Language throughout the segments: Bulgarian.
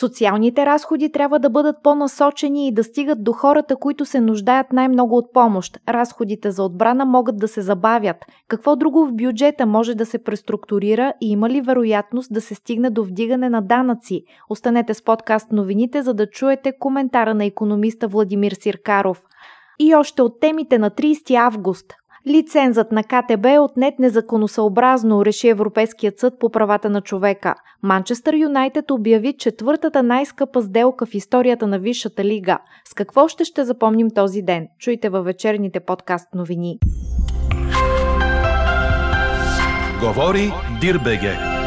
Социалните разходи трябва да бъдат по-насочени и да стигат до хората, които се нуждаят най-много от помощ. Разходите за отбрана могат да се забавят. Какво друго в бюджета може да се преструктурира и има ли вероятност да се стигне до вдигане на данъци? Останете с подкаст новините, за да чуете коментара на економиста Владимир Сиркаров. И още от темите на 30 август. Лицензът на КТБ е отнет незаконосъобразно, реши Европейският съд по правата на човека. Манчестър Юнайтед обяви четвъртата най-скъпа сделка в историята на Висшата лига. С какво ще ще запомним този ден? Чуйте във вечерните подкаст новини. Говори Дирбеге.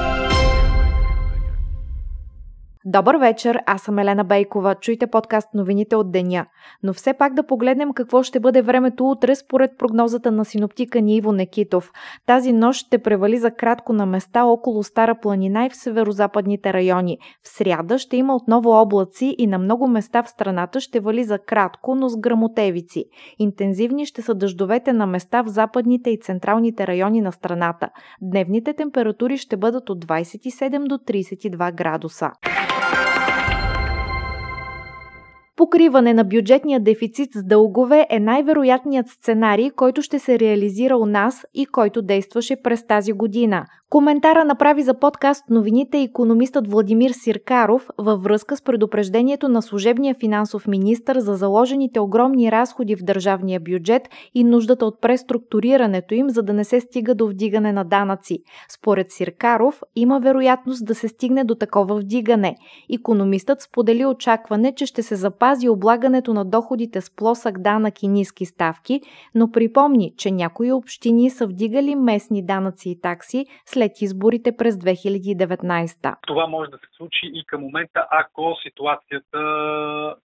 Добър вечер, аз съм Елена Бейкова. Чуйте подкаст новините от деня. Но все пак да погледнем какво ще бъде времето утре според прогнозата на синоптика Ниво Некитов. Тази нощ ще превали за кратко на места около Стара планина и в северо-западните райони. В сряда ще има отново облаци и на много места в страната ще вали за кратко, но с грамотевици. Интензивни ще са дъждовете на места в западните и централните райони на страната. Дневните температури ще бъдат от 27 до 32 градуса. Покриване на бюджетния дефицит с дългове е най-вероятният сценарий, който ще се реализира у нас и който действаше през тази година. Коментара направи за подкаст новините економистът Владимир Сиркаров във връзка с предупреждението на служебния финансов министр за заложените огромни разходи в държавния бюджет и нуждата от преструктурирането им, за да не се стига до вдигане на данъци. Според Сиркаров има вероятност да се стигне до такова вдигане. Економистът сподели очакване, че ще се запази облагането на доходите с плосък данък и ниски ставки, но припомни, че някои общини са вдигали местни данъци и такси след след изборите през 2019. Това може да се случи и към момента, ако ситуацията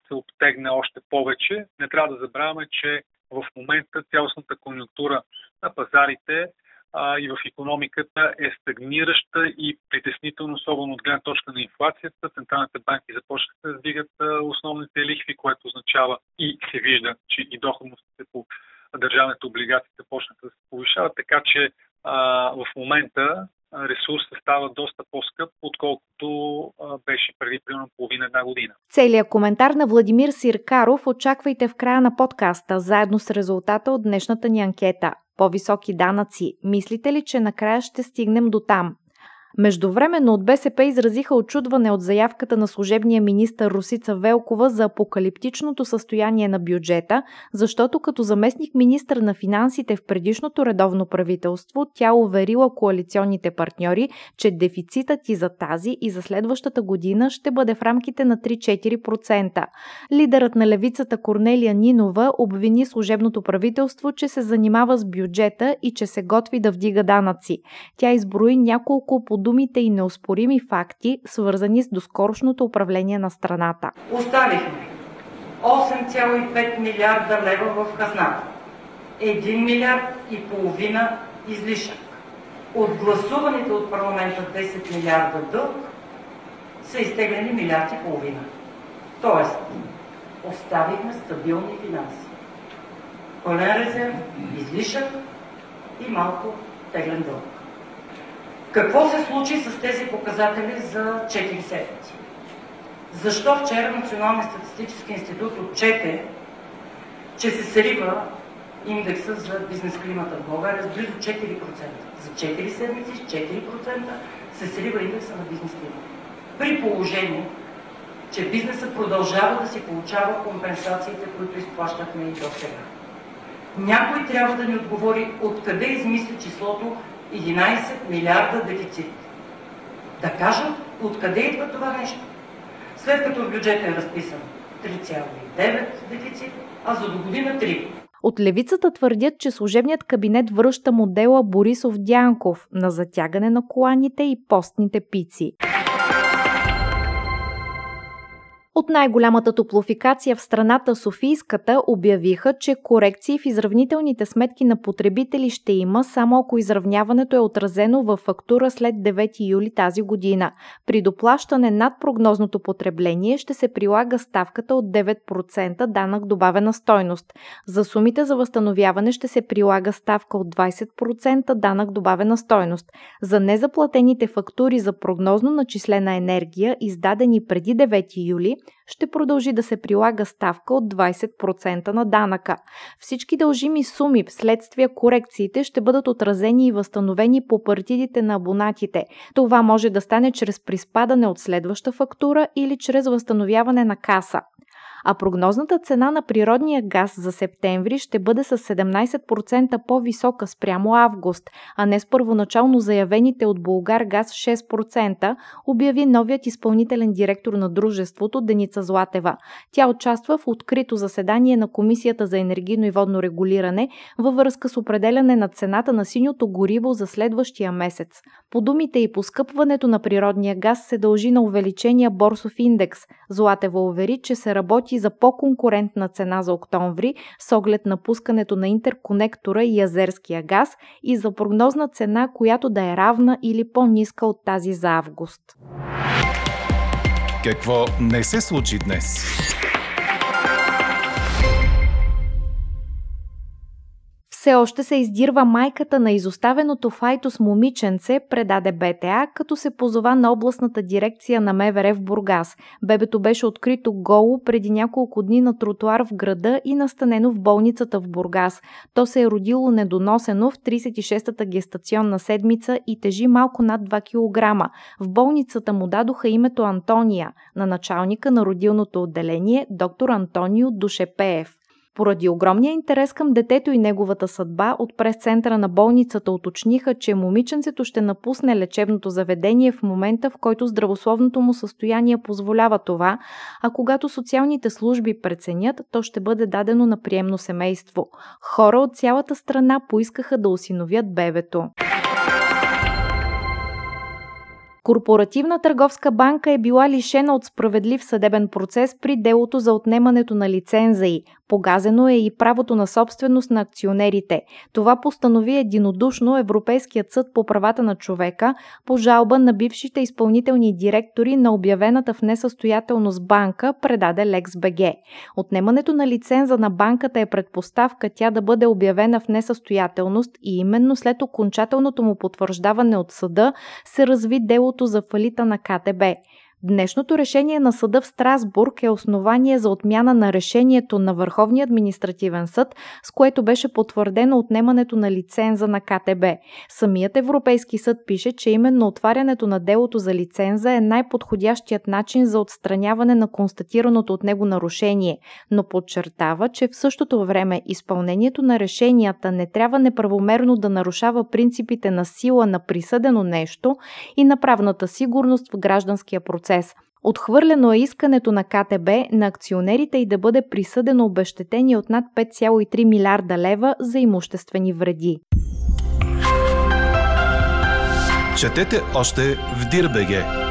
се обтегне още повече. Не трябва да забравяме, че в момента цялостната конъюнктура на пазарите а, и в економиката е стагнираща и притеснително, особено от гледна точка на инфлацията. Централните банки започнаха да сдигат основните лихви, което означава и се вижда, че и доходностите по държавните облигации започнаха да се повишават, така че а, в момента ресурсът става доста по-скъп, отколкото беше преди примерно половина една година. Целият коментар на Владимир Сиркаров очаквайте в края на подкаста, заедно с резултата от днешната ни анкета. По-високи данъци. Мислите ли, че накрая ще стигнем до там? Междувременно от БСП изразиха очудване от заявката на служебния министр Русица Велкова за апокалиптичното състояние на бюджета, защото като заместник министр на финансите в предишното редовно правителство, тя уверила коалиционните партньори, че дефицитът и за тази и за следващата година ще бъде в рамките на 3-4%. Лидерът на левицата Корнелия Нинова обвини служебното правителство, че се занимава с бюджета и че се готви да вдига данъци. Тя изброи няколко думите и неоспорими факти, свързани с доскорошното управление на страната. Оставихме 8,5 милиарда лева в хазната, 1 милиард и половина излишък. От гласуваните от парламента 10 милиарда дълг са изтеглени милиард и половина. Тоест, оставихме стабилни финанси. Пълен резерв, излишък и малко теглен дълг. Какво се случи с тези показатели за 4 седмици? Защо вчера Националния статистически институт отчете, че се срива индекса за бизнес климата в България с близо 4%. За 4 седмици с 4% се срива индекса на бизнес климата. При положение, че бизнесът продължава да си получава компенсациите, които изплащахме и до сега. Някой трябва да ни отговори откъде измисли числото 11 милиарда дефицит. Да кажат откъде идва това нещо. След като в бюджета е разписан 3,9 дефицит, а за до година 3. От левицата твърдят, че служебният кабинет връща модела Борисов-Дянков на затягане на коланите и постните пици. От най-голямата топлофикация в страната Софийската обявиха, че корекции в изравнителните сметки на потребители ще има само ако изравняването е отразено във фактура след 9 юли тази година. При доплащане над прогнозното потребление ще се прилага ставката от 9% данък добавена стойност. За сумите за възстановяване ще се прилага ставка от 20% данък добавена стойност. За незаплатените фактури за прогнозно начислена енергия, издадени преди 9 юли, ще продължи да се прилага ставка от 20% на данъка. Всички дължими суми вследствие корекциите ще бъдат отразени и възстановени по партидите на абонатите. Това може да стане чрез приспадане от следваща фактура или чрез възстановяване на каса а прогнозната цена на природния газ за септември ще бъде с 17% по-висока спрямо август, а не с първоначално заявените от Българ газ 6%, обяви новият изпълнителен директор на дружеството Деница Златева. Тя участва в открито заседание на Комисията за енергийно и водно регулиране във връзка с определяне на цената на синьото гориво за следващия месец. По думите и поскъпването на природния газ се дължи на увеличения борсов индекс. Златева увери, че се работи за по-конкурентна цена за октомври с оглед на пускането на интерконектора и азерския газ и за прогнозна цена, която да е равна или по-ниска от тази за август. Какво не се случи днес? Все още се издирва майката на изоставеното файтос момиченце, предаде БТА, като се позова на областната дирекция на МВР в Бургас. Бебето беше открито голо преди няколко дни на тротуар в града и настанено в болницата в Бургас. То се е родило недоносено в 36-та гестационна седмица и тежи малко над 2 кг. В болницата му дадоха името Антония, на началника на родилното отделение доктор Антонио Душепеев. Поради огромния интерес към детето и неговата съдба, от прес-центъра на болницата уточниха, че момиченцето ще напусне лечебното заведение в момента, в който здравословното му състояние позволява това, а когато социалните служби преценят, то ще бъде дадено на приемно семейство. Хора от цялата страна поискаха да осиновят бебето. Корпоративна търговска банка е била лишена от справедлив съдебен процес при делото за отнемането на лиценза й. Погазено е и правото на собственост на акционерите. Това постанови единодушно Европейският съд по правата на човека по жалба на бившите изпълнителни директори на обявената в несъстоятелност банка, предаде LexBG. Отнемането на лиценза на банката е предпоставка тя да бъде обявена в несъстоятелност и именно след окончателното му потвърждаване от съда се разви делото за фалита на КТБ. Днешното решение на съда в Страсбург е основание за отмяна на решението на Върховния административен съд, с което беше потвърдено отнемането на лиценза на КТБ. Самият Европейски съд пише, че именно отварянето на делото за лиценза е най-подходящият начин за отстраняване на констатираното от него нарушение, но подчертава, че в същото време изпълнението на решенията не трябва неправомерно да нарушава принципите на сила на присъдено нещо и на правната сигурност в гражданския процес процес. Отхвърлено е искането на КТБ на акционерите и да бъде присъдено обещетение от над 5,3 милиарда лева за имуществени вреди. Четете още в Дирбеге!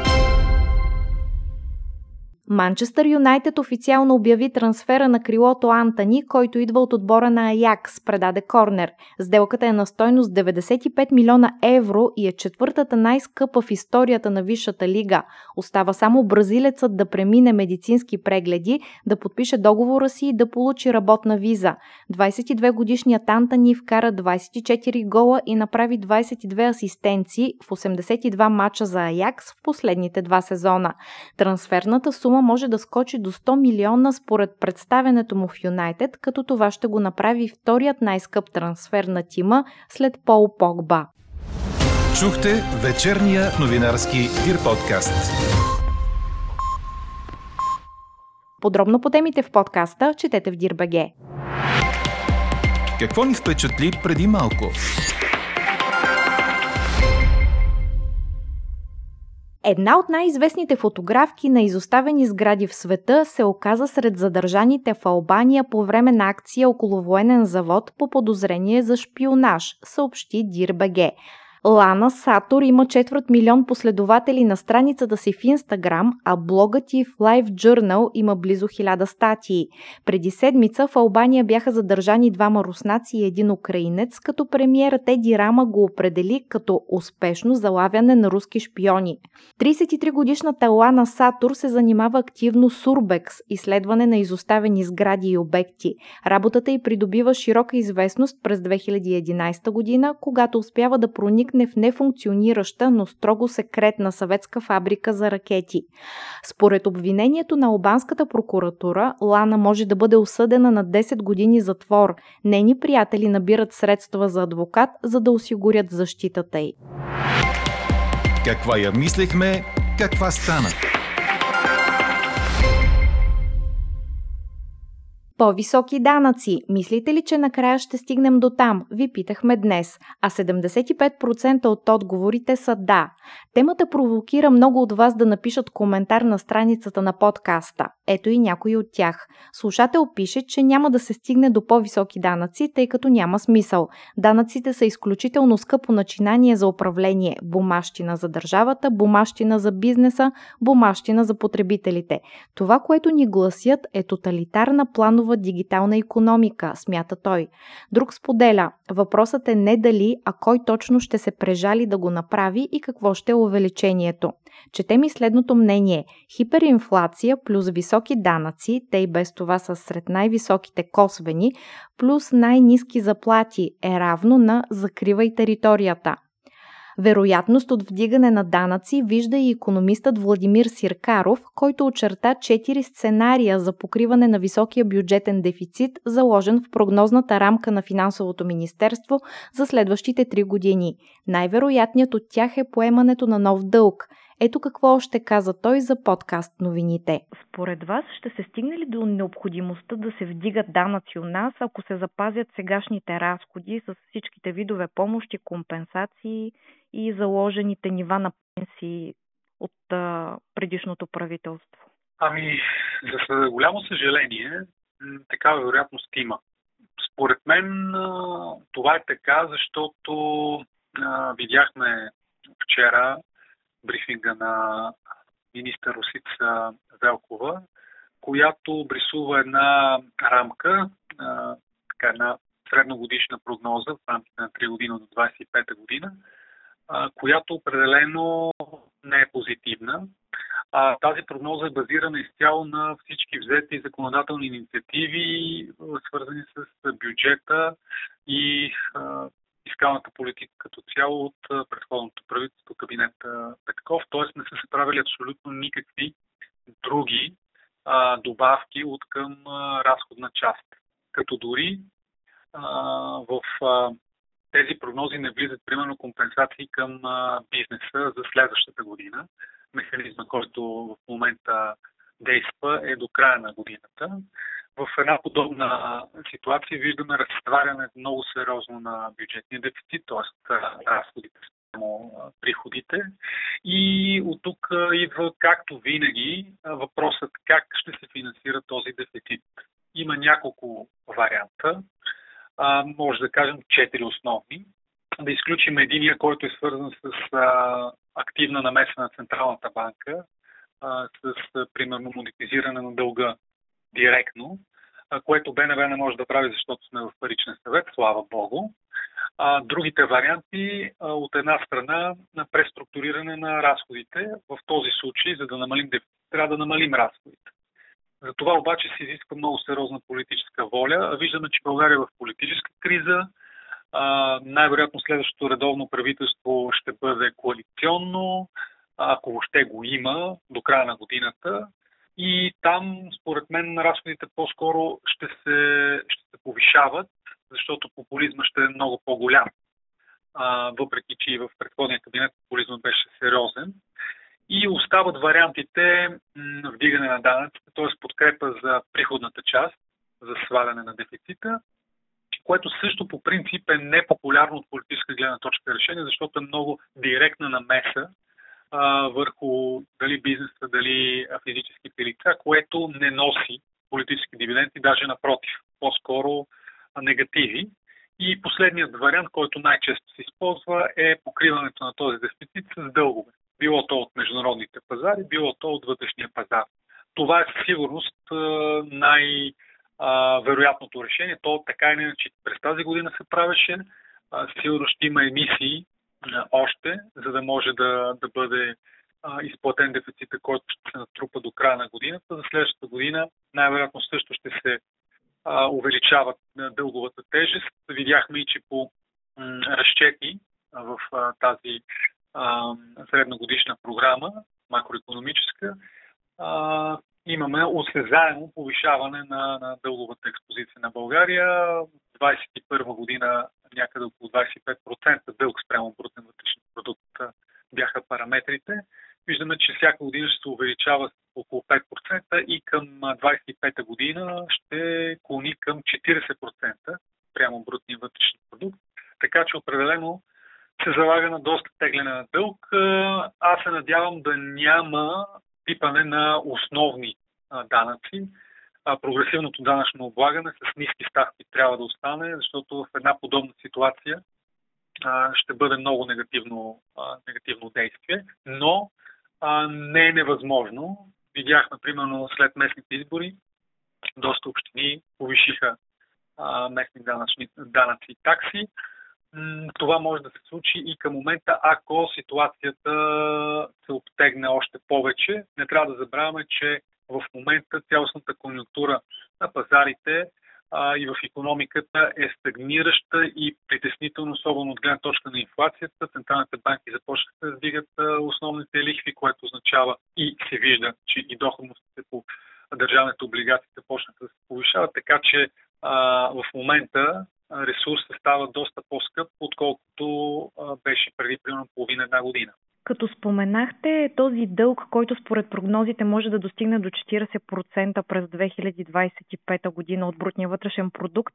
Манчестър Юнайтед официално обяви трансфера на крилото Антони, който идва от отбора на Аякс, предаде Корнер. Сделката е на стойност 95 милиона евро и е четвъртата най-скъпа в историята на Висшата лига. Остава само бразилецът да премине медицински прегледи, да подпише договора си и да получи работна виза. 22 годишният Антони вкара 24 гола и направи 22 асистенции в 82 мача за Аякс в последните два сезона. Трансферната сума сума може да скочи до 100 милиона според представенето му в Юнайтед, като това ще го направи вторият най-скъп трансфер на тима след Пол Погба. Чухте вечерния новинарски Дир подкаст. Подробно по темите в подкаста четете в Дирбеге. Какво ни впечатли преди малко? Една от най-известните фотографки на изоставени сгради в света се оказа сред задържаните в Албания по време на акция около военен завод по подозрение за шпионаж, съобщи Дирбеге. Лана Сатор има четвърт милион последователи на страницата си в Инстаграм, а блогът и в Live Journal има близо хиляда статии. Преди седмица в Албания бяха задържани двама руснаци и един украинец, като премиерът Еди Рама го определи като успешно залавяне на руски шпиони. 33-годишната Лана Сатор се занимава активно с Урбекс, изследване на изоставени сгради и обекти. Работата й придобива широка известност през 2011 година, когато успява да проникне проникне в нефункционираща, но строго секретна съветска фабрика за ракети. Според обвинението на албанската прокуратура, Лана може да бъде осъдена на 10 години затвор. Нейни приятели набират средства за адвокат, за да осигурят защитата й. Каква я мислехме, каква стана? По-високи данъци. Мислите ли, че накрая ще стигнем до там? Ви питахме днес. А 75% от отговорите са да. Темата провокира много от вас да напишат коментар на страницата на подкаста. Ето и някои от тях. Слушател пише, че няма да се стигне до по-високи данъци, тъй като няма смисъл. Данъците са изключително скъпо начинание за управление. Бумащина за държавата, бумащина за бизнеса, бумащина за потребителите. Това, което ни гласят е тоталитарна планова нова дигитална економика, смята той. Друг споделя, въпросът е не дали, а кой точно ще се прежали да го направи и какво ще е увеличението. Чете ми следното мнение. Хиперинфлация плюс високи данъци, те и без това са сред най-високите косвени, плюс най-низки заплати е равно на закривай територията – Вероятност от вдигане на данъци вижда и економистът Владимир Сиркаров, който очерта четири сценария за покриване на високия бюджетен дефицит, заложен в прогнозната рамка на финансовото министерство за следващите три години. Най-вероятният от тях е поемането на нов дълг – ето какво още каза той за подкаст новините. Според вас ще се стигне ли до необходимостта да се вдигат данъци у нас, ако се запазят сегашните разходи с всичките видове помощи, компенсации и заложените нива на пенсии от а, предишното правителство? Ами, за голямо съжаление, такава вероятност има. Според мен това е така, защото видяхме вчера брифинга на министър Русица Велкова, която обрисува една рамка, така една средногодишна прогноза в рамките на 3 години до 25-та година, която определено не е позитивна. А, тази прогноза е базирана изцяло на всички взети законодателни инициативи, свързани с бюджета и фискалната политика като цяло от предходното правителство, кабинета Петков, т.е. не са се правили абсолютно никакви други а, добавки от към а, разходна част. Като дори а, в а, тези прогнози не влизат, примерно, компенсации към а, бизнеса за следващата година. Механизма, който в момента действа е до края на годината в една подобна ситуация виждаме разтваряне много сериозно на бюджетния дефицит, т.е. разходите спрямо приходите. И от тук идва, както винаги, въпросът как ще се финансира този дефицит. Има няколко варианта. Може да кажем четири основни. Да изключим единия, който е свързан с активна намеса на Централната банка, с, примерно, монетизиране на дълга директно, което БНБ не може да прави, защото сме в паричен съвет, слава Богу. Другите варианти от една страна на преструктуриране на разходите. В този случай, за да намалим дефицит, трябва да намалим разходите. За това обаче се изисква много сериозна политическа воля. Виждаме, че България е в политическа криза. най-вероятно следващото редовно правителство ще бъде коалиционно, ако въобще го има до края на годината. И там, според мен, разходите по-скоро ще се, ще се повишават, защото популизма ще е много по-голям. А, въпреки, че и в предходния кабинет популизма беше сериозен. И остават вариантите на вдигане на данъците, т.е. подкрепа за приходната част, за сваляне на дефицита, което също по принцип е непопулярно от политическа гледна точка решение, защото е много директна намеса а, върху дали бизнеса, дали физическите лица, което не носи политически дивиденти, даже напротив, по-скоро негативи. И последният вариант, който най-често се използва е покриването на този дефицит с дългове. Било то от международните пазари, било то от вътрешния пазар. Това е със сигурност най-вероятното решение. То така или иначе през тази година се правеше. Сигурно ще има емисии още, за да може да, да бъде изплатен дефицита, който ще се натрупа до края на годината. За следващата година най-вероятно също ще се а, увеличават дълговата тежест. Видяхме и, че по м, разчети в а, тази а, средногодишна програма, макроекономическа, а, имаме осезаемо повишаване на, на дълговата експозиция на България. 2021 година някъде около 25% дълг спрямо брутен вътрешен продукт бяха параметрите. Виждаме, че всяка година ще се увеличава около 5% и към 25-та година ще клони към 40% прямо брутния вътрешен продукт. Така че определено се залага на доста тегляне на дълг. Аз се надявам да няма пипане на основни данъци. Прогресивното данъчно облагане с ниски ставки трябва да остане, защото в една подобна ситуация ще бъде много негативно, негативно действие. Но не е невъзможно. Видяхме, примерно, след местните избори, доста общини повишиха местни данъчни, данъци и такси. Това може да се случи и към момента, ако ситуацията се обтегне още повече. Не трябва да забравяме, че в момента цялостната конъюнктура на пазарите а, и в економиката е стагнираща и притеснително, особено от гледна точка на инфлацията. Централните банки започнаха да сдигат основните лихви, което означава и се вижда, че и доходностите по държавните облигации започнаха да се повишават, така че а, в момента ресурсът става доста по-скъп, отколкото а, беше преди примерно половина една година. Като споменахте този дълг, който според прогнозите може да достигне до 40% през 2025 година от брутния вътрешен продукт,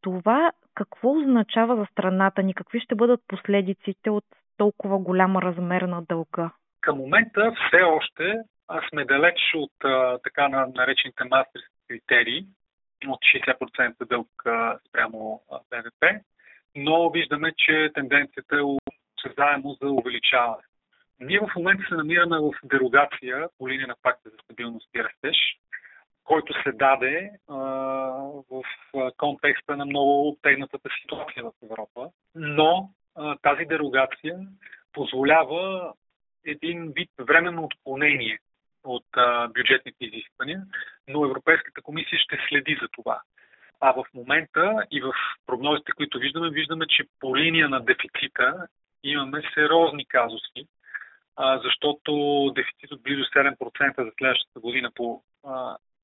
това какво означава за страната ни? Какви ще бъдат последиците от толкова голяма размер на дълга? Към момента все още сме далеч от така наречените мастерски критерии, от 60% дълг спрямо БВП, но виждаме, че тенденцията е осезаемо за увеличаване. Ние в момента се намираме в дерогация по линия на пакта за стабилност и растеж, който се даде а, в контекста на много обтегнатата ситуация в Европа. Но а, тази дерогация позволява един вид временно отклонение от а, бюджетните изисквания, но Европейската комисия ще следи за това. А в момента и в прогнозите, които виждаме, виждаме, че по линия на дефицита имаме сериозни казуси, защото дефицит от близо 7% за следващата година по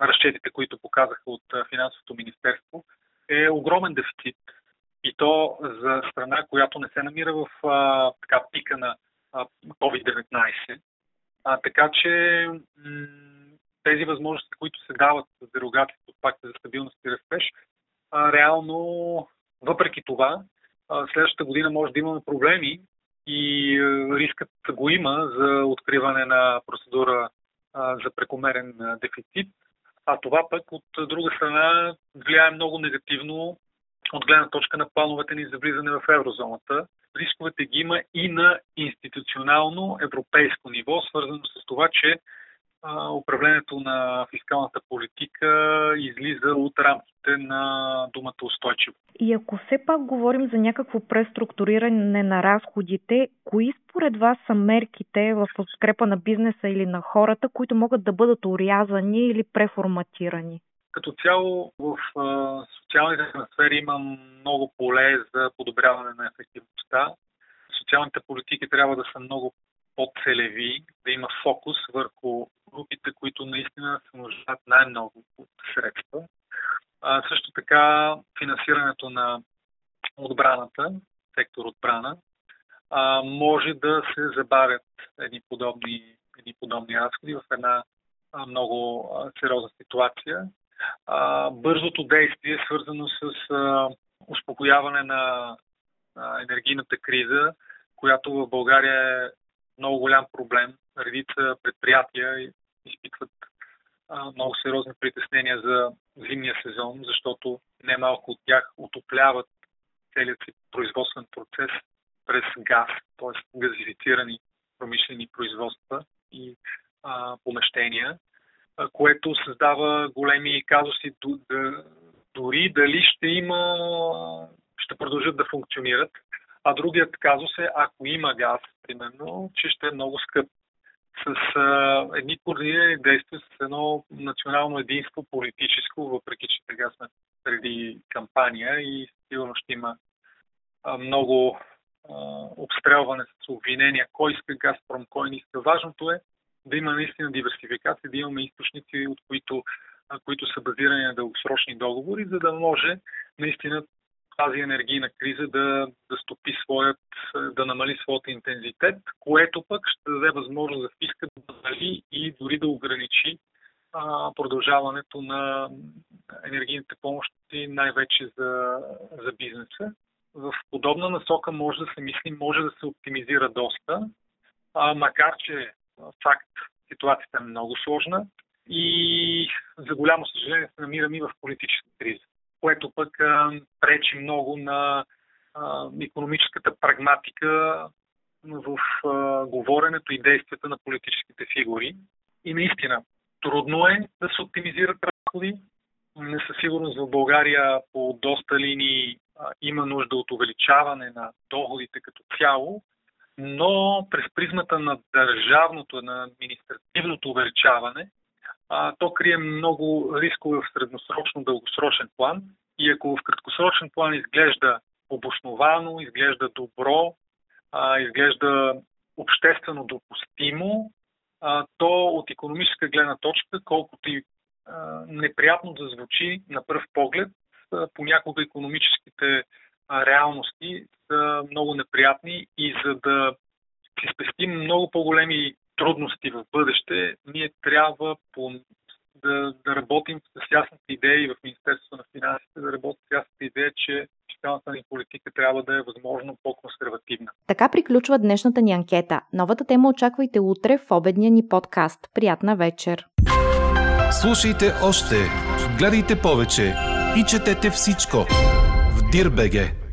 разчетите, които показаха от Финансовото министерство, е огромен дефицит. И то за страна, която не се намира в така, пика на а, COVID-19. А, така че тези възможности, които се дават с дерогацията от пакта за стабилност и растеж, реално, въпреки това, следващата година може да имаме проблеми и е, рискът го има за откриване на процедура за прекомерен дефицит. А това пък от друга страна влияе много негативно от гледна точка на плановете ни за влизане в еврозоната. Рисковете ги има и на институционално европейско ниво, свързано с това, че управлението на фискалната политика излиза от рамките на думата устойчиво. И ако все пак говорим за някакво преструктуриране на разходите, кои според вас са мерките в подкрепа на бизнеса или на хората, които могат да бъдат урязани или преформатирани? Като цяло в социалните трансфери има много поле за подобряване на ефективността. Социалните политики трябва да са много по-целеви, да има фокус върху групите, които наистина се нуждаят най-много от средства. А, също така финансирането на отбраната, сектор отбрана, а, може да се забавят едни подобни, едни подобни разходи в една а, много а, сериозна ситуация. А, бързото действие свързано с а, успокояване на а, енергийната криза, която в България е много голям проблем. Редица предприятия изпитват много сериозни притеснения за зимния сезон, защото немалко от тях отопляват целият си производствен процес през газ, т.е. газифицирани промишлени производства и а, помещения, а, което създава големи казуси дори дали ще има, ще продължат да функционират. А другият казус е, ако има газ, примерно, че ще е много скъп. С а, едни координирани действия, с едно национално единство политическо, въпреки че сега сме преди кампания и сигурно ще има а, много а, обстрелване с обвинения, кой иска Газпром, кой не иска. Важното е да има наистина диверсификация, да имаме източници, от които, които са базирани на дългосрочни договори, за да може наистина тази енергийна криза да, да стопи своят, да намали своят интензитет, което пък ще даде възможност за фиска да намали и дори да ограничи а, продължаването на енергийните помощи, най-вече за, за бизнеса. В подобна насока може да се мисли, може да се оптимизира доста, а, макар че факт ситуацията е много сложна и за голямо съжаление се намираме и в политическа криза което пък пречи много на економическата прагматика в говоренето и действията на политическите фигури. И наистина, трудно е да се оптимизират разходи. Не със сигурност в България по доста линии има нужда от увеличаване на доходите като цяло, но през призмата на държавното, на административното увеличаване, а, то крие много рискове в средносрочно дългосрочен план. И ако в краткосрочен план изглежда обосновано, изглежда добро, а, изглежда обществено допустимо, а, то от економическа гледна точка, колкото и а, неприятно да звучи на пръв поглед, а, понякога економическите а, реалности са много неприятни и за да си спестим много по-големи трудности в бъдеще, ние трябва по, да, да работим с ясната идея и в Министерството на финансите, да работим с ясната идея, че фискалната ни политика трябва да е възможно по-консервативна. Така приключва днешната ни анкета. Новата тема очаквайте утре в обедния ни подкаст. Приятна вечер! Слушайте още, гледайте повече и четете всичко в Дирбеге.